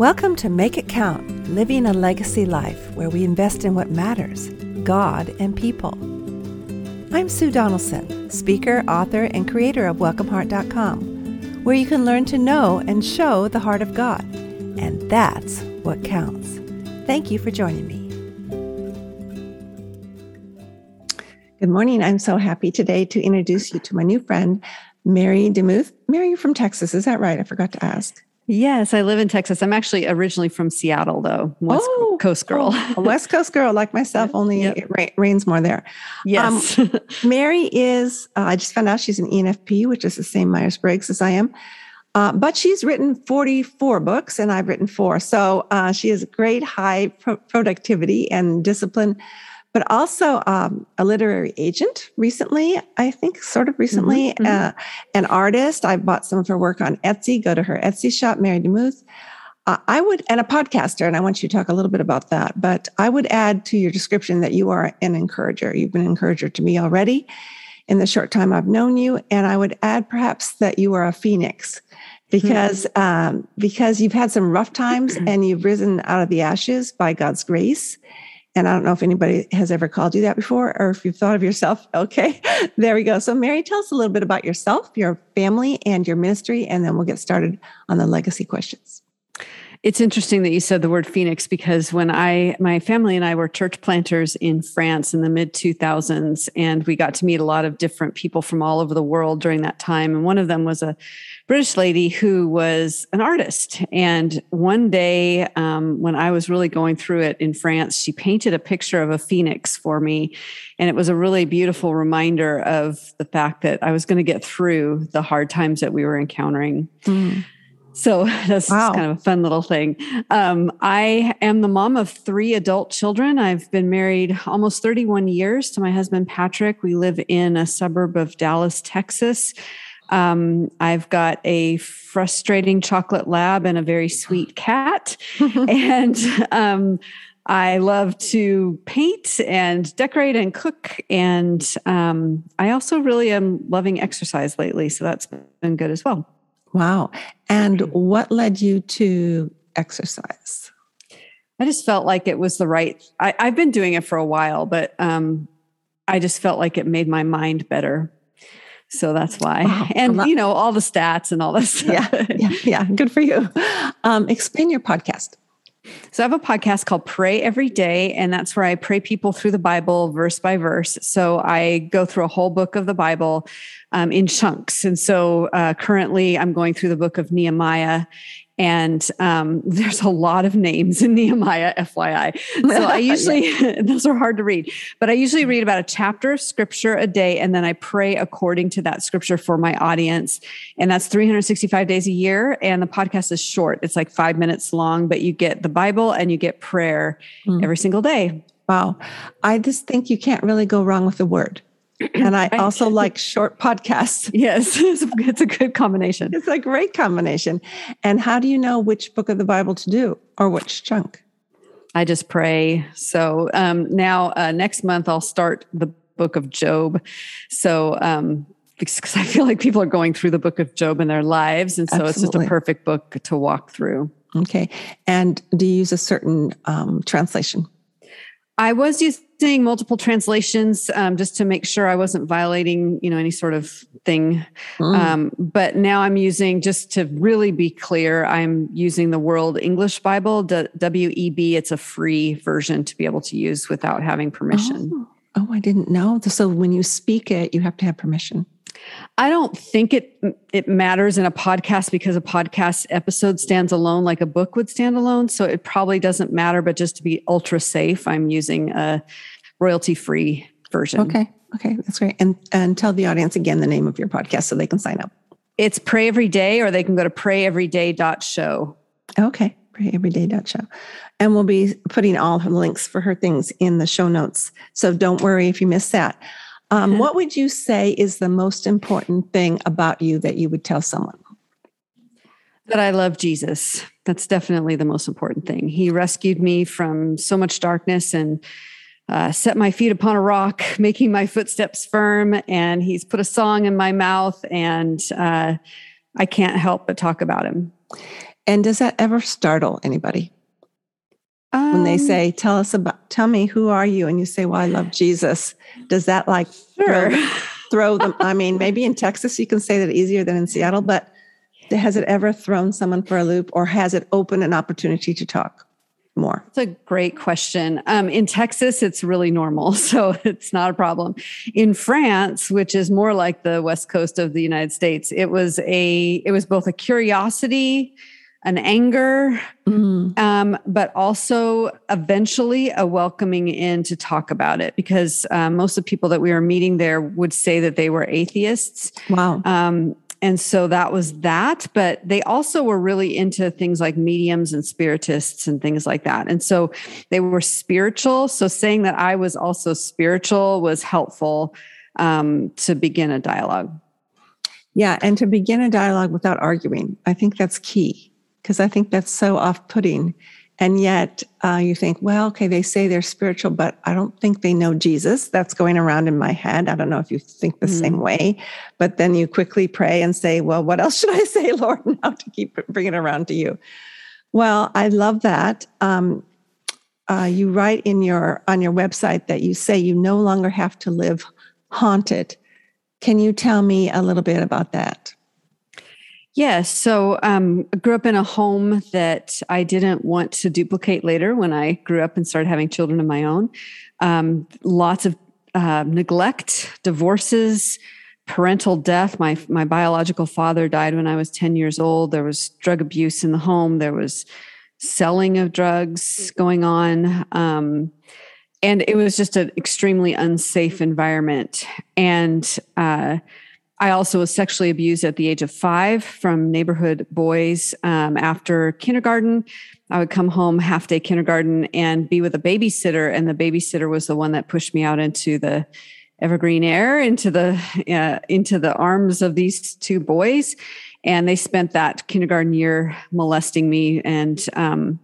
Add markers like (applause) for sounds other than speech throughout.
Welcome to Make It Count Living a Legacy Life, where we invest in what matters God and people. I'm Sue Donaldson, speaker, author, and creator of WelcomeHeart.com, where you can learn to know and show the heart of God. And that's what counts. Thank you for joining me. Good morning. I'm so happy today to introduce you to my new friend, Mary DeMuth. Mary, you're from Texas. Is that right? I forgot to ask. Yes, I live in Texas. I'm actually originally from Seattle, though. West oh, Coast girl. Oh, a West Coast girl like myself, (laughs) only yep. it ra- rains more there. Yes. Um, (laughs) Mary is, uh, I just found out she's an ENFP, which is the same Myers Briggs as I am. Uh, but she's written 44 books and I've written four. So uh, she has great high pro- productivity and discipline but also um, a literary agent recently, I think, sort of recently, mm-hmm, mm-hmm. Uh, an artist. I bought some of her work on Etsy. Go to her Etsy shop, Mary DeMuth. Uh, I would, and a podcaster, and I want you to talk a little bit about that. But I would add to your description that you are an encourager. You've been an encourager to me already in the short time I've known you. And I would add perhaps that you are a phoenix because mm-hmm. um, because you've had some rough times (clears throat) and you've risen out of the ashes by God's grace. And I don't know if anybody has ever called you that before or if you've thought of yourself. (laughs) Okay, there we go. So, Mary, tell us a little bit about yourself, your family, and your ministry, and then we'll get started on the legacy questions. It's interesting that you said the word Phoenix because when I, my family and I were church planters in France in the mid 2000s, and we got to meet a lot of different people from all over the world during that time. And one of them was a British lady who was an artist. And one day, um, when I was really going through it in France, she painted a picture of a phoenix for me. And it was a really beautiful reminder of the fact that I was going to get through the hard times that we were encountering. Mm. So (laughs) that's wow. kind of a fun little thing. Um, I am the mom of three adult children. I've been married almost 31 years to my husband, Patrick. We live in a suburb of Dallas, Texas. Um, I've got a frustrating chocolate lab and a very sweet cat. (laughs) and um, I love to paint and decorate and cook. And um, I also really am loving exercise lately. So that's been good as well. Wow. And what led you to exercise? I just felt like it was the right. I, have been doing it for a while, but um, I just felt like it made my mind better. So that's why. Wow, and you know, all the stats and all this. Yeah, yeah, yeah. Good for you. Um, explain your podcast. So I have a podcast called Pray Every Day, and that's where I pray people through the Bible verse by verse. So I go through a whole book of the Bible um, in chunks. And so uh, currently I'm going through the book of Nehemiah, and um, (laughs) there's a lot of names in Nehemiah, FYI. So I (laughs) usually, (laughs) those are hard to read, but I usually read about a chapter of scripture a day, and then I pray according to that scripture for my audience. And that's 365 days a year. And the podcast is short, it's like five minutes long, but you get the Bible and you get prayer mm. every single day. Wow. I just think you can't really go wrong with the word and I (clears throat) also like short podcasts. (laughs) Yes, (laughs) it's a, good combination. It's a great combination. And how do you know which book of the Bible to do or which chunk? I just pray. So um, now, uh, next month, I'll start the book of Job. So, um, because I feel like people are going through the book of Job in their lives. And so Absolutely. it's just a perfect book to walk through. Okay. And do you use a certain um, translation? I was using multiple translations um, just to make sure I wasn't violating, you know, any sort of thing. Mm. Um, but now I'm using, just to really be clear, I'm using the World English Bible, WEB. It's a free version to be able to use without having permission. Oh, oh I didn't know. So when you speak it, you have to have permission. I don't think it it matters in a podcast because a podcast episode stands alone like a book would stand alone. So it probably doesn't matter. But just to be ultra safe, I'm using a royalty free version. Okay. Okay. That's great. And and tell the audience again the name of your podcast so they can sign up. It's Pray Every Day, or they can go to prayeveryday.show. Okay. Prayeveryday.show. And we'll be putting all her links for her things in the show notes. So don't worry if you miss that. Um, what would you say is the most important thing about you that you would tell someone? That I love Jesus. That's definitely the most important thing. He rescued me from so much darkness and uh, set my feet upon a rock, making my footsteps firm. And he's put a song in my mouth, and uh, I can't help but talk about him. And does that ever startle anybody? Um, when they um, say, "Tell us about, tell me who are you?" and you say, "Well, I love Jesus," does that like sure. throw, (laughs) throw them? I mean, maybe in Texas you can say that easier than in Seattle, but has it ever thrown someone for a loop, or has it opened an opportunity to talk? More? It's a great question. Um, in Texas, it's really normal, (laughs) so it's not a problem. In France, which is more like the west coast of the United States, it was a it was both a curiosity, an anger, mm. um, but also eventually a welcoming in to talk about it because um, most of the people that we were meeting there would say that they were atheists. Wow. Um, and so that was that. But they also were really into things like mediums and spiritists and things like that. And so they were spiritual. So saying that I was also spiritual was helpful um, to begin a dialogue. Yeah. And to begin a dialogue without arguing. I think that's key because I think that's so off putting and yet uh, you think, well, okay, they say they're spiritual, but I don't think they know Jesus. That's going around in my head. I don't know if you think the mm-hmm. same way, but then you quickly pray and say, well, what else (laughs) should I say, Lord, (laughs) now to keep bringing it around to you? Well, I love that. Um, uh, you write in your on your website that you say you no longer have to live haunted. Can you tell me a little bit about that? Yes. So um, I grew up in a home that I didn't want to duplicate later when I grew up and started having children of my own. Um, lots of uh, neglect, divorces, parental death. My my biological father died when I was ten years old. There was drug abuse in the home. There was selling of drugs going on. Um, and it was just an extremely unsafe environment. And uh, I also was sexually abused at the age of five from neighborhood boys. Um, after kindergarten, I would come home half day kindergarten and be with a babysitter, and the babysitter was the one that pushed me out into the evergreen air, into the uh, into the arms of these two boys, and they spent that kindergarten year molesting me. And um,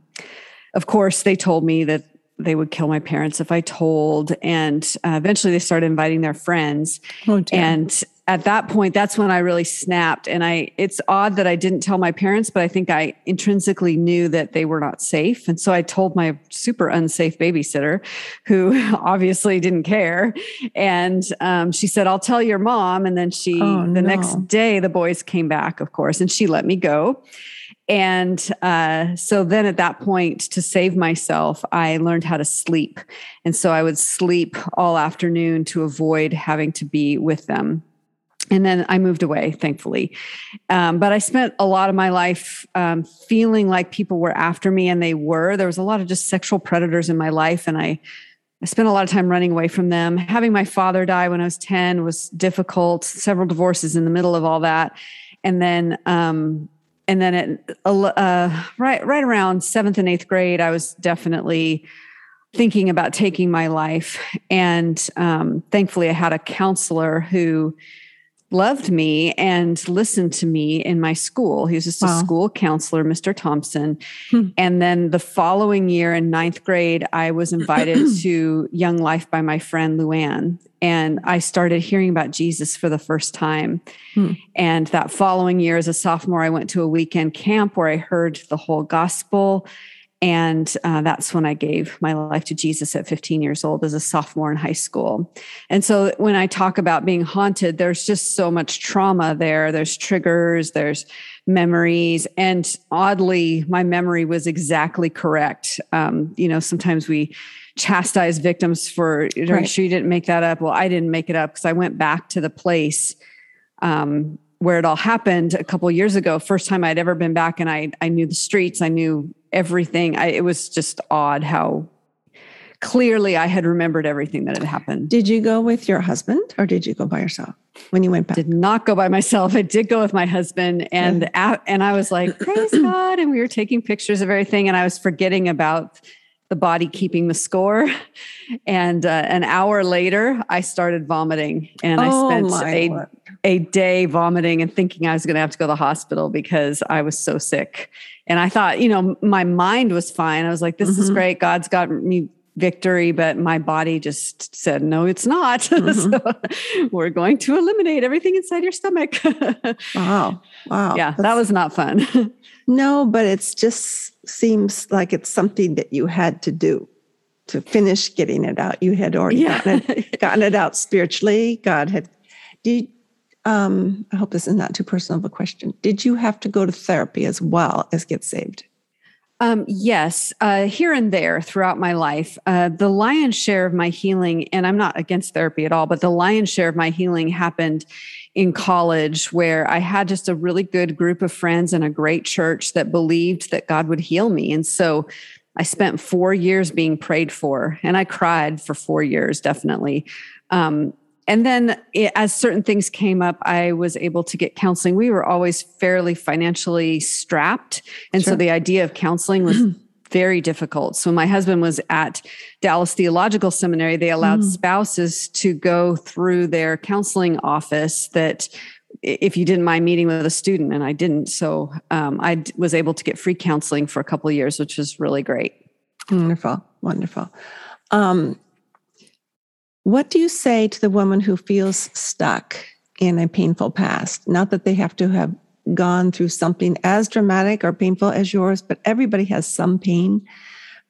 of course, they told me that they would kill my parents if I told. And uh, eventually, they started inviting their friends. Oh, and at that point that's when i really snapped. And i it's odd that i didn't tell my parents but i think i intrinsically knew that they were not safe. And so i told my super unsafe babysitter who (laughs) obviously didn't care. And um, she said i'll tell your mom. And then she oh, the no. next day the boys came back of course and she let me go. And uh, so then at that point, to save myself, I learned how to sleep. And so I would sleep all afternoon to avoid having to be with them and then I moved away, thankfully. Um, but I spent a lot of my life um, feeling like people were after me, and they were. There was a lot of just sexual predators in my life, and I, I spent a lot of time running away from them. Having my father die when I was 10 was difficult, several divorces in the middle of all that. And then, um, and then at, uh, right, right around seventh and eighth grade, I was definitely thinking about taking my life. And um, thankfully, I had a counselor who loved me and listened to me in my school. He was just wow. a school counselor, Mr. Thompson. Hmm. And then the following year in ninth grade, I was invited (clears throat) to Young Life by my friend Luann. And I started hearing about Jesus for the first time. Hmm. And that following year, as a sophomore, I went to a weekend camp where I heard the whole gospel and uh, that's when I gave my life to Jesus at 15 years old as a sophomore in high school. And so when I talk about being haunted, there's just so much trauma there. There's triggers, there's memories. And oddly, my memory was exactly correct. Um, you know, sometimes we chastise victims for, are you sure you didn't make that up? Well, I didn't make it up because I went back to the place um, where it all happened a couple years ago. First time I'd ever been back, and I I knew the streets. I knew everything. I, it was just odd how clearly I had remembered everything that had happened. Did you go with your husband or did you go by yourself when you went back? Did not go by myself. I did go with my husband and yeah. and I was like, praise (clears throat) God. And we were taking pictures of everything and I was forgetting about the body keeping the score. (laughs) And uh, an hour later, I started vomiting and oh, I spent a, a day vomiting and thinking I was going to have to go to the hospital because I was so sick. And I thought, you know, my mind was fine. I was like, this mm-hmm. is great. God's got me victory, but my body just said, no, it's not. (laughs) Mm-hmm. so we're going to eliminate everything inside your stomach. (laughs) wow. Wow. Yeah, That's, that was not fun. (laughs) no, but it's just seems like it's something that you had to do to finish getting it out. You had already yeah. gotten, it, gotten it out spiritually. God had, did, um, I hope this is not too personal of a question. Did you have to go to therapy as well as get saved? Um, yes, uh, here and there throughout my life. Uh, the lion's share of my healing, and I'm not against therapy at all, but the lion's share of my healing happened in college where I had just a really good group of friends and a great church that believed that God would heal me. And so I spent four years being prayed for, and I cried for four years, definitely. Um, and then it, as certain things came up i was able to get counseling. We were always fairly financially strapped. And sure. so the idea of counseling was (clears throat) very difficult. So my husband was at dallas theological seminary. They allowed mm. spouses to go through their counseling office that if you didn't mind meeting with a student and i didn't. So um, i was able to get free counseling for a couple of years which was really great. Wonderful. Wonderful. Um, what do you say to the woman who feels stuck in a painful past? Not that they have to have gone through something as dramatic or painful as yours, but everybody has some pain.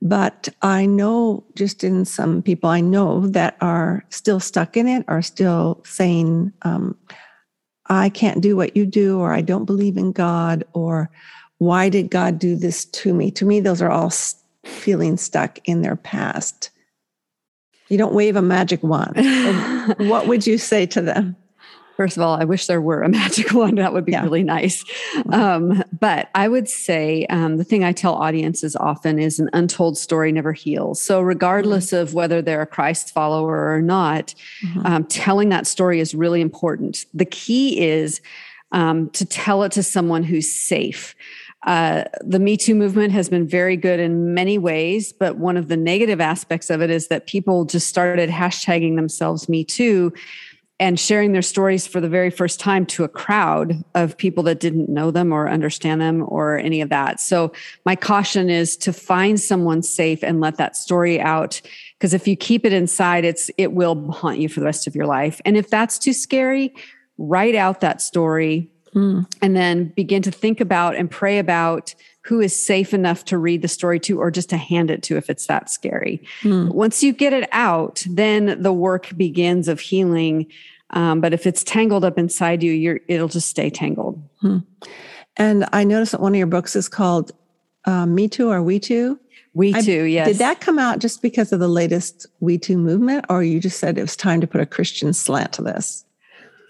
But I know just in some people I know that are still stuck in it, are still saying, um, I can't do what you do, or I don't believe in God, or why did God do this to me? To me, those are all feeling stuck in their past. You don't wave a magic wand. (laughs) what would you say to them? First of all, I wish there were a (laughs) magic wand. That would be yeah. really nice. Um, but I would say um, the thing I tell audiences often is an untold story never heals. So, regardless mm-hmm. of whether they're a Christ follower or not, mm-hmm. um, telling that story is really important. The key is um, to tell it to someone who's safe. Uh, the Me Too movement has been very good in many ways, but one of the negative aspects of it is that people just started hashtagging themselves Me Too and sharing their stories for the very first time to a crowd of people that didn't know them or understand them or any of that. So, my caution is to find someone safe and let that story out. Because if you keep it inside, it's it will haunt you for the rest of your life. And if that's too scary, write out that story, Mm. And then begin to think about and pray about who is safe enough to read the story to or just to hand it to if it's that scary. Mm. Once you get it out, then the work begins of healing. Um, but if it's tangled up inside you, you're, it'll just stay tangled. Mm. And I noticed that one of your books is called uh, Me Too or We Too. We I, Too, yes. Did that come out just because of the latest We Too movement, or you just said it was time to put a Christian slant to this?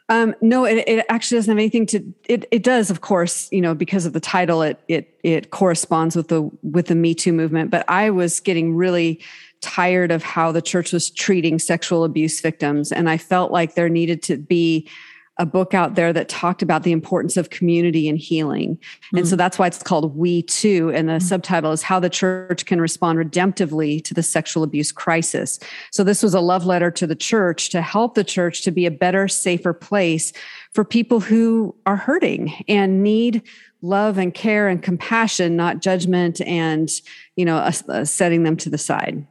Um, no, it, it, actually doesn't have anything to. It, it does, of course, you know, because of the title, it it it corresponds with the with the Me Too movement. But I was getting really tired of how the church was treating sexual abuse victims, and I felt like there needed to be a book out there that talked about the importance of community and healing. Mm-hmm. And so mm. that's why it's called We Too. And the mm-hmm. subtitle is How the Church Can Respond Redemptively to the Sexual Abuse Crisis. So this was a love letter to the church to help the church to be a better, safer place for people who are hurting and need love and care and compassion, not judgment and, you know, uh, setting them to the side.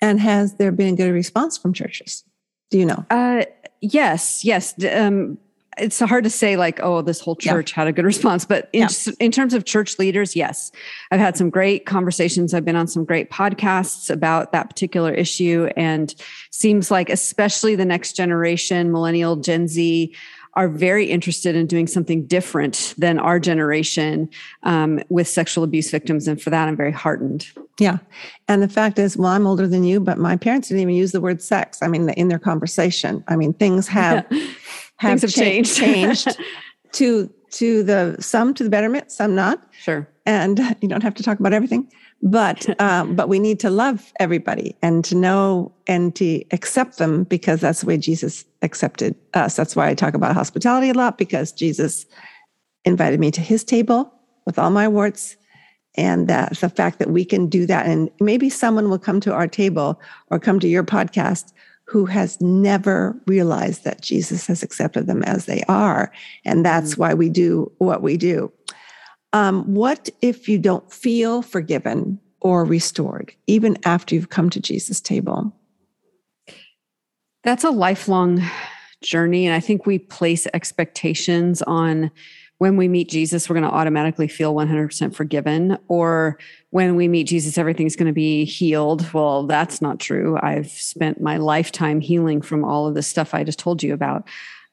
And has there been a good response from churches? Do you know? Uh, yes, yes. Um, it's hard to say like, oh, this whole church yeah. had a good (laughs) response, but in, yeah. in terms of church leaders, yes, I've had some great conversations. I've been on some great podcasts about that particular issue, and seems like especially the next generation, millennial, Gen Z, are very interested in doing something different than our generation um, with sexual abuse victims. And for that, I'm very heartened. Yeah. And the fact is, well, I'm older than you, but my parents didn't even use the word sex. I mean, in their conversation, I mean, things have, have, (laughs) things have changed, changed (laughs) to, to the, some to the betterment, some not. Sure. And you don't have to talk about everything but um, but we need to love everybody and to know and to accept them because that's the way jesus accepted us. That's why i talk about hospitality a lot because jesus invited me to his table with all my warts. And that the fact that we can do that and maybe someone will come to our table or come to your podcast who has never realized that jesus has accepted them as they are. And that's mm-hmm. why we do what we do um, what if you don't feel forgiven or restored, even after you've come to Jesus' table? That's a lifelong journey. And I think we place expectations on when we meet Jesus, we're going to automatically feel 100% forgiven. Or when we meet Jesus, everything's going to be healed. Well, that's not true. I've spent my lifetime healing from all of the stuff I just told you about.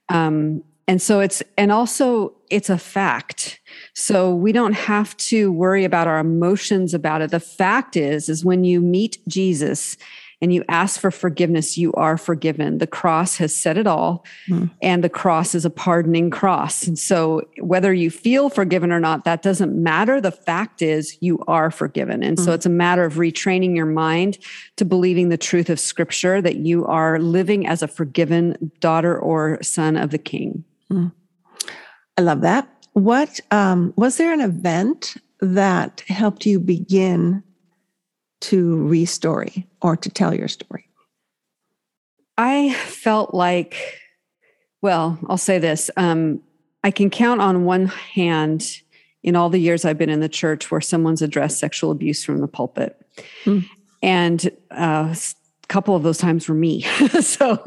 Um, and so it's, and also it's a fact. So we don't have to worry about our emotions about it. The fact is, is when you meet Jesus and you ask for forgiveness, you are forgiven. The cross has said it all, mm. and the cross is a pardoning cross. And so, whether you feel forgiven or not, that doesn't matter. The fact is, you are forgiven. And mm. so, it's a matter of retraining your mind to believing the truth of Scripture that you are living as a forgiven daughter or son of the King. Mm. I love that. What um, was there an event that helped you begin to restory or to tell your story? I felt like, well, I'll say this. Um, I can count on one hand in all the years I've been in the church where someone's addressed sexual abuse from the pulpit. Mm. And uh, couple of those times were me. (laughs) so,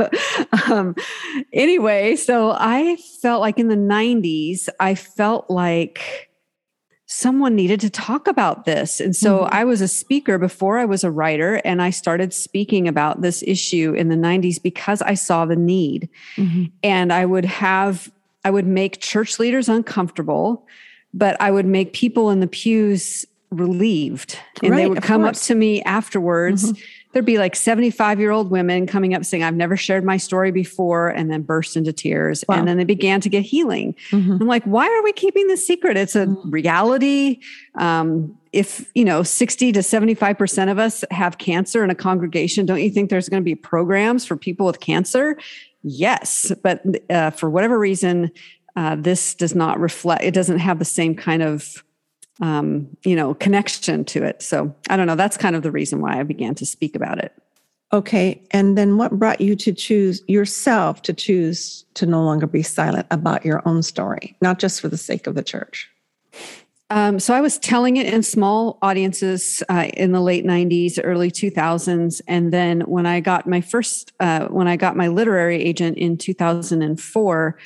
um, anyway, so I felt like in the 90s, I felt like someone needed to talk about this. And so mm-hmm. I was a speaker before I was a writer, and I started speaking about this issue in the 90s because I saw the need. Mm-hmm. And I would have, I would make church leaders uncomfortable, but I would make people in the pews relieved. And right, they would come course. up to me afterwards. Mm-hmm there'd be like 75 year old women coming up saying, I've never shared my story before, and then burst into tears. Wow. And then they began to get healing. Mm-hmm. I'm like, why are we keeping this secret? It's a mm-hmm. reality. Um, if you know 60 to 75% of us have cancer in a congregation don't you think there's going to be programs for people with cancer yes but uh, for whatever reason uh, this does not reflect it doesn't have the same kind of um, you know, connection to it. So I don't know. That's kind of the reason why I began to speak about it. Okay. And then what brought you to choose yourself to choose to no longer be silent about your own story, not just for the sake of the church? Um, so I was telling it in small audiences uh, in the late '90s, early 2000s, and then when I got my first, uh, when I got my literary agent in 2004,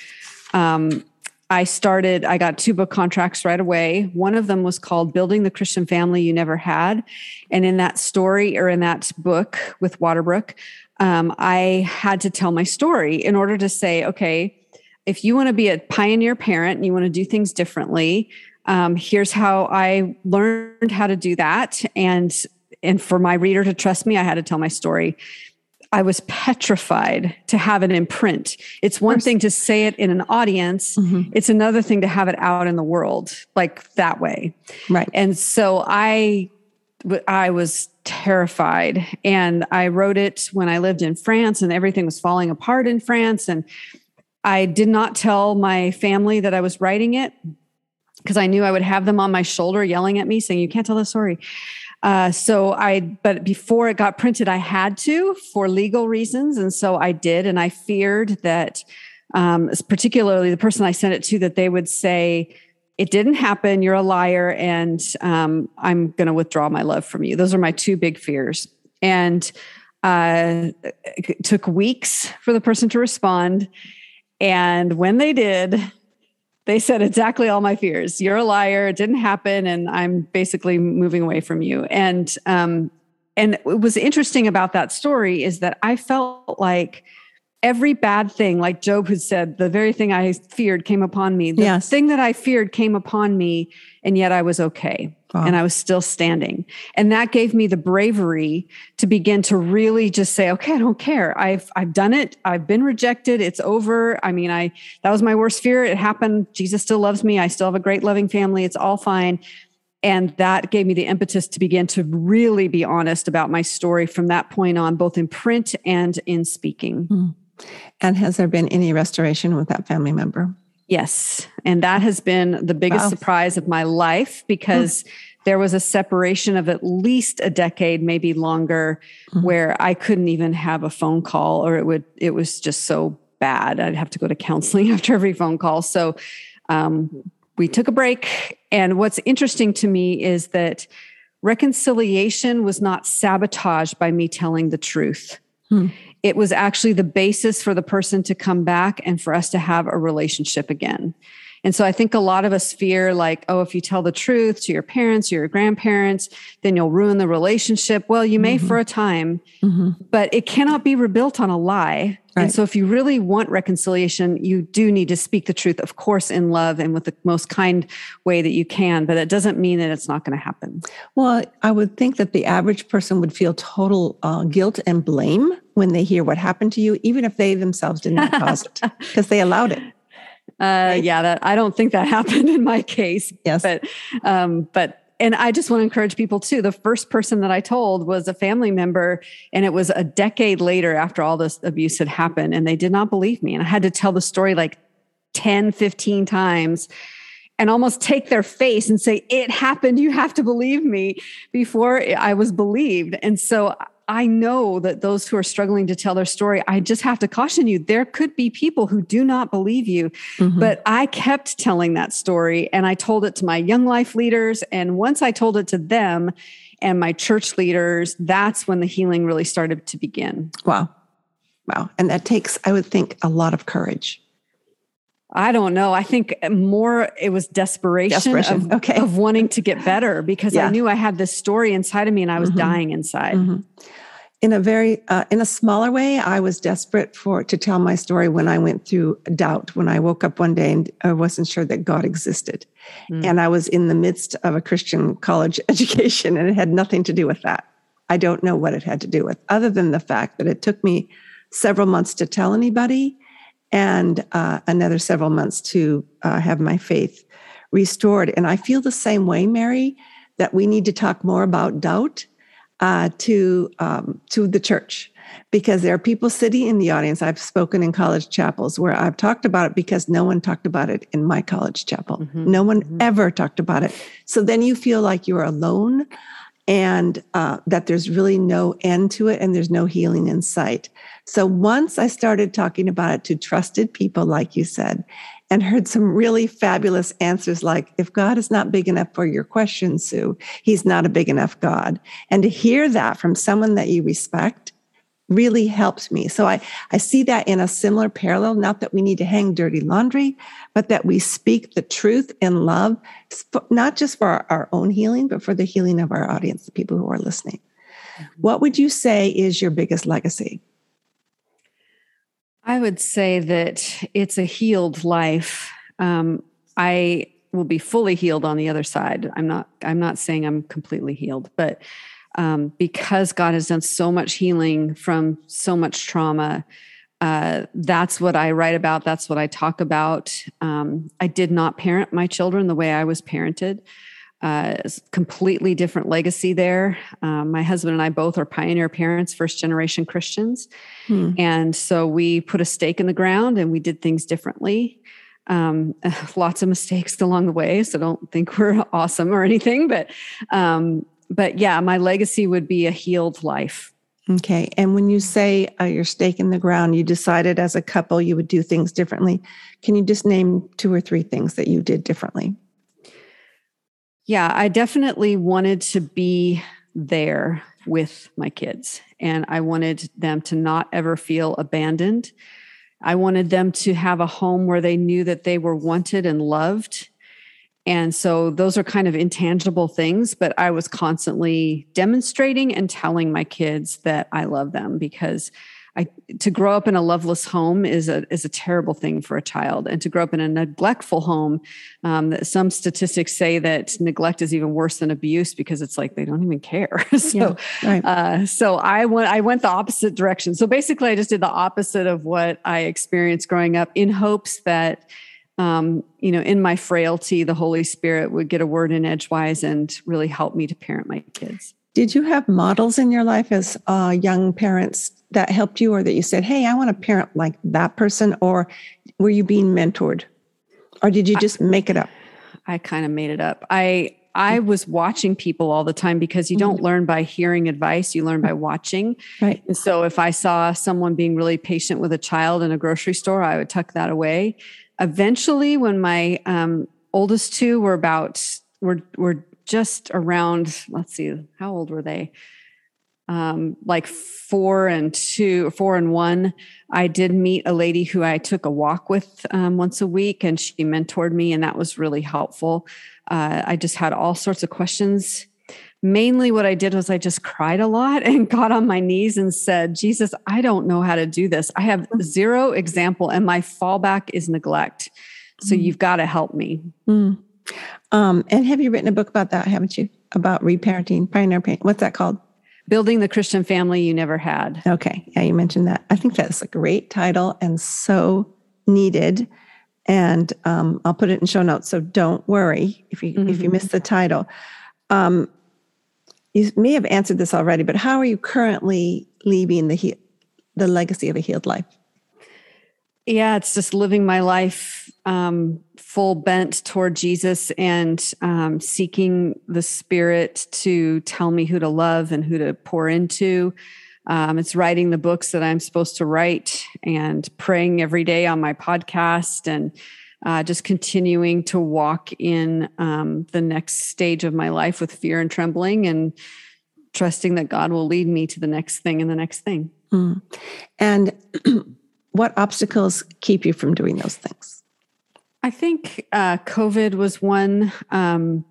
um, I started, I got two book contracts right away. One of them was called Building the Christian Family You Never Had. And in that story or in that book with Waterbrook, um, I had to tell my story in order to say, okay, if you want to be a pioneer parent and you want to do things differently, um, here's how I learned how to do that. And and for my reader to trust me, I had to tell my story. I was petrified to have it in print. It's one thing to say it in an audience, mm-hmm. it's another thing to have it out in the world like that way. Right. And so I I was terrified and I wrote it when I lived in France and everything was falling apart in France and I did not tell my family that I was writing it because I knew I would have them on my shoulder yelling at me saying you can't tell the story. Uh, so I, but before it got printed, I had to for legal reasons. And so I did. And I feared that, um, particularly the person I sent it to, that they would say, it didn't happen. You're a liar. And um, I'm going to withdraw my love from you. Those are my two big fears. And uh, it took weeks for the person to respond. And when they did, they said exactly all my fears. You're a liar. It didn't happen, and I'm basically moving away from you. And um, and what was interesting about that story is that I felt like every bad thing, like Job had said, the very thing I feared came upon me. The yes. thing that I feared came upon me, and yet I was okay. Wow. And I was still standing. And that gave me the bravery to begin to really just say, okay, I don't care. I've I've done it. I've been rejected. It's over. I mean, I that was my worst fear. It happened. Jesus still loves me. I still have a great loving family. It's all fine. And that gave me the impetus to begin to really be honest about my story from that point on, both in print and in speaking. Mm. And has there been any restoration with that family member? Yes. And that has been the biggest wow. surprise of my life because there was a separation of at least a decade, maybe longer, mm. where I couldn't even have a phone call or it would, it was just so bad. I'd have to go to counseling (laughs) after every phone call. So um, we took a break. And what's interesting to me is that reconciliation was not sabotaged by me telling the truth. Hmm. It was actually the basis for the person to come back and for us to have a relationship again. And so I think a lot of us fear like, oh, if you tell the truth to your parents or your grandparents, then you'll ruin the relationship. Well, you may mm-hmm. for a time, mm-hmm. but it cannot be rebuilt on a lie. Right. And so if you really want reconciliation, you do need to speak the truth, of course, in love and with the most kind way that you can, but it doesn't mean that it's not going to happen. Well, I would think that the average person would feel total uh, guilt and blame when they hear what happened to you, even if they themselves did not cause it, (laughs) because they allowed it. Uh, yeah, that I don't think that (laughs) happened in my case. Yes, but um, but and I just want to encourage people too. The first person that I told was a family member, and it was a decade later after all this abuse had happened, and they did not believe me. And I had to tell the story like 10, 15 times and almost take their face and say, It happened. You have to believe me before I was believed. And so I know that those who are struggling to tell their story, I just have to caution you there could be people who do not believe you. Mm-hmm. But I kept telling that story and I told it to my young life leaders. And once I told it to them and my church leaders, that's when the healing really started to begin. Wow. Wow. And that takes, I would think, a lot of courage. I don't know. I think more it was desperation, desperation. Of, (laughs) okay. of wanting to get better (laughs) because yeah. I knew I had this story inside of me and I was mm-hmm. dying inside. Mm-hmm. In a very, uh, in a smaller way, I was desperate for to tell my story when I went through doubt. When I woke up one day and I wasn't sure that God existed, mm. and I was in the midst of a Christian college (laughs) education, and it had nothing to do with that. I don't know what it had to do with, other than the fact that it took me several months to tell anybody and uh, another several months to uh, have my faith restored. And I feel the same way, Mary, that we need to talk more about doubt uh, to um, to the church because there are people sitting in the audience. I've spoken in college chapels where I've talked about it because no one talked about it in my college chapel. Mm-hmm. No one mm-hmm. ever talked about it. So then you feel like you're alone and uh, that there's really no end to it and there's no healing in sight. So once I started talking about it to trusted people, like you said, and heard some really fabulous answers like, if God is not big enough for your question, Sue, he's not a big enough God. And to hear that from someone that you respect really helped me. So I, I see that in a similar parallel, not that we need to hang dirty laundry, but that we speak the truth in love, not just for our, our own healing, but for the healing of our audience, the people who are listening. Mm-hmm. What would you say is your biggest legacy? I would say that it's a healed life. Um, I will be fully healed on the other side. I'm not. I'm not saying I'm completely healed, but um, because God has done so much healing from so much trauma. Uh, that's what I write about. That's what I talk about. Um, I did not parent my children the way I was parented. Uh, completely different legacy there. Um, my husband and I both are pioneer parents, first generation Christians. Hmm. And so we put a stake in the ground and we did things differently. Um, (laughs) lots of mistakes along the way. So don't think we're (laughs) awesome or anything, but um, but yeah, my legacy would be a healed life. Okay. And when you say uh, your stake in the ground, you decided as a couple you would do things differently. Can you just name two or three things that you did differently? Yeah, I definitely wanted to be there with my kids, and I wanted them to not ever feel abandoned. I wanted them to have a home where they knew that they were wanted and loved and so those are kind of intangible things, but I was constantly demonstrating and telling my kids that I love them because I, to grow up in a loveless home is a is a terrible thing for a child, and to grow up in a neglectful home, um, some statistics say that neglect is even worse than abuse because it's like they don't even care. (laughs) so, yeah, right. uh, so I went I went the opposite direction. So basically, I just did the opposite of what I experienced growing up, in hopes that um, you know, in my frailty, the Holy Spirit would get a word in edgewise and really help me to parent my kids. Did you have models in your life as uh, young parents that helped you, or that you said, "Hey, I want to parent like that person," or were you being mentored, or did you just I, make it up? I kind of made it up. I I was watching people all the time because you don't mm-hmm. learn by hearing advice, you learn by watching. Right. And so if I saw someone being really patient with a child in a grocery store, I would tuck that away eventually when my um, oldest two were about were were just around, let's see, how old were they? Um, like four and two, four and one, I did meet a lady who I took a walk with um, once a week, and she mentored me, and that was really helpful. Uh, I just had all sorts of questions mainly what I did was I just cried a lot (laughs) and got on my knees and said, Jesus, I don't know how to do this. I have mm. zero example, and my fallback is neglect. So mm. you've got to help me. Mm. Um, and have you written a book about that, haven't you? About reparenting, pioneer parenting. What's that called? Building the Christian Family You Never Had. Okay. Yeah, you mentioned that. I think that's a great title and so needed. And um, I'll put it in show notes. So don't worry if you mm-hmm. if you mm-hmm. miss the title. Um, you may have answered this already, but how are you currently leaving the he- the legacy of a healed life? Yeah, it's just living my life um, full bent toward Jesus and um, seeking the Spirit to tell me who to love and who to pour into. Um, it's writing the books that I'm supposed to write and praying every day on my podcast and uh, just continuing to walk in um, the next stage of my life with fear and trembling and trusting that God will lead me to the next thing and the next thing. Mm. And (clears throat) what obstacles keep you from doing those things? I think uh, COVID was one. Um,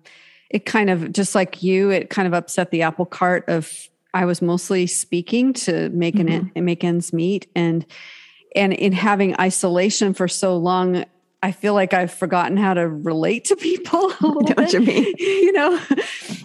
it kind of, just like you, it kind of upset the apple cart of I was mostly speaking to make mm-hmm. an make ends meet and and in having isolation for so long I feel like I've forgotten how to relate to people. (laughs) Don't you mean? (laughs) You know?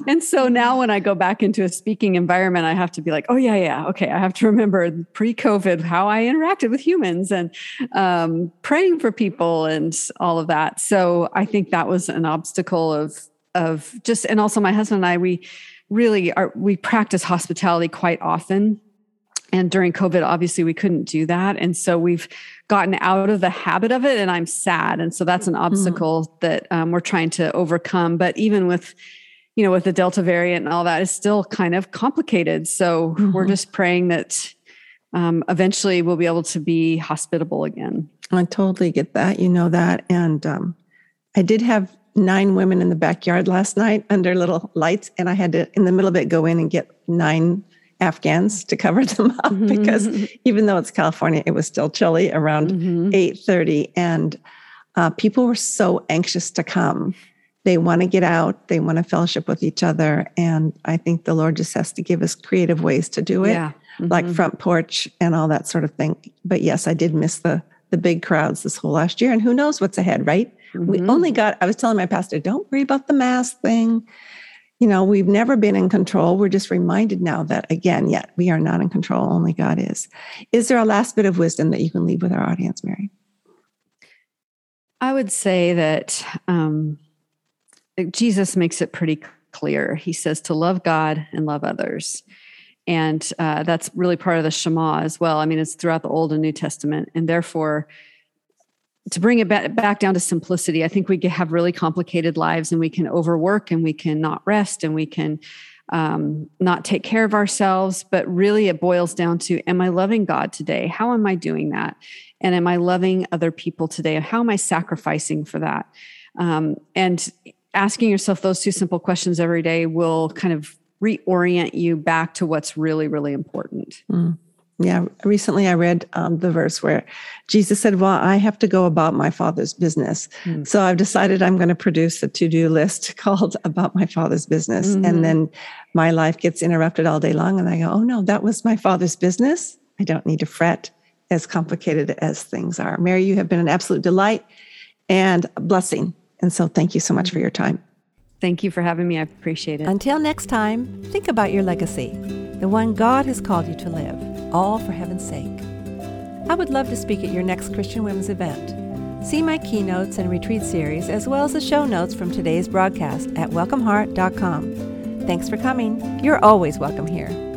And so now when I go back into a speaking environment, I have to be like, oh, yeah, yeah. Okay. I have to remember pre COVID how I interacted with humans and um, praying for people and all of that. So I think that was an obstacle of, of just, and also my husband and I, we really are, we practice hospitality quite often and during covid obviously we couldn't do that and so we've gotten out of the habit of it and i'm sad and so that's an mm-hmm. obstacle mm-hmm. that um, we're trying to overcome but even with you know with the delta variant and all that is still kind of complicated so mm-hmm. we're just praying that um, eventually we'll be able to be hospitable again i totally get that you know that and um, i did have nine women in the backyard last night under little lights and i had to in the middle of it go in and get nine Afghans to cover them (laughs) up mm-hmm. because even though it's California, it was still chilly around mm-hmm. 8:30 and uh, people were so anxious to come. They want to get out, they want to fellowship with each other and I think the Lord just has to give us creative ways to do it. Yeah. Mm-hmm. Like front porch and all that sort of thing. But yes, I did miss the the big crowds this whole last year and who knows what's ahead, right? We mm-hmm. only got I was telling my pastor, don't worry about the mask thing you know, we've never been in control. We're just reminded now that, again, yet we are not in control. Only God is. Is there a last bit of wisdom that you can leave with our audience, Mary? I would say that um, Jesus makes it pretty clear. He says to love God and love others. And uh, that's really part of the Shema as well. I mean, it's throughout the Old and New Testament. And therefore, to bring it back, down to simplicity, I think we have really complicated lives and we can overwork and we can not rest and we can um, not take care of ourselves. But really, it boils down to Am I loving God today? How am I doing that? And am I loving other people today? How am I sacrificing for that? Um, and asking yourself those two simple questions every day will kind of reorient you back to what's really, really important. Mm. Yeah, recently I read um, the verse where Jesus said, Well, I have to go about my father's business. Mm. So I've decided I'm going to produce a to do list (laughs) called About My Father's Business. Mm-hmm. And then my life gets interrupted all day long. And I go, Oh, no, that was my father's business. I don't need to fret as complicated as things are. Mary, you have been an absolute delight and a blessing. And so thank you so much for your time. Thank you for having me. I appreciate it. Until next time, think about your legacy, the one God has called you to live all for heaven's sake. I would love to speak at your next Christian Women's event. See my keynotes and retreat series, as well as the show notes from today's broadcast at welcomeheart.com. Thanks for coming. You're always welcome here.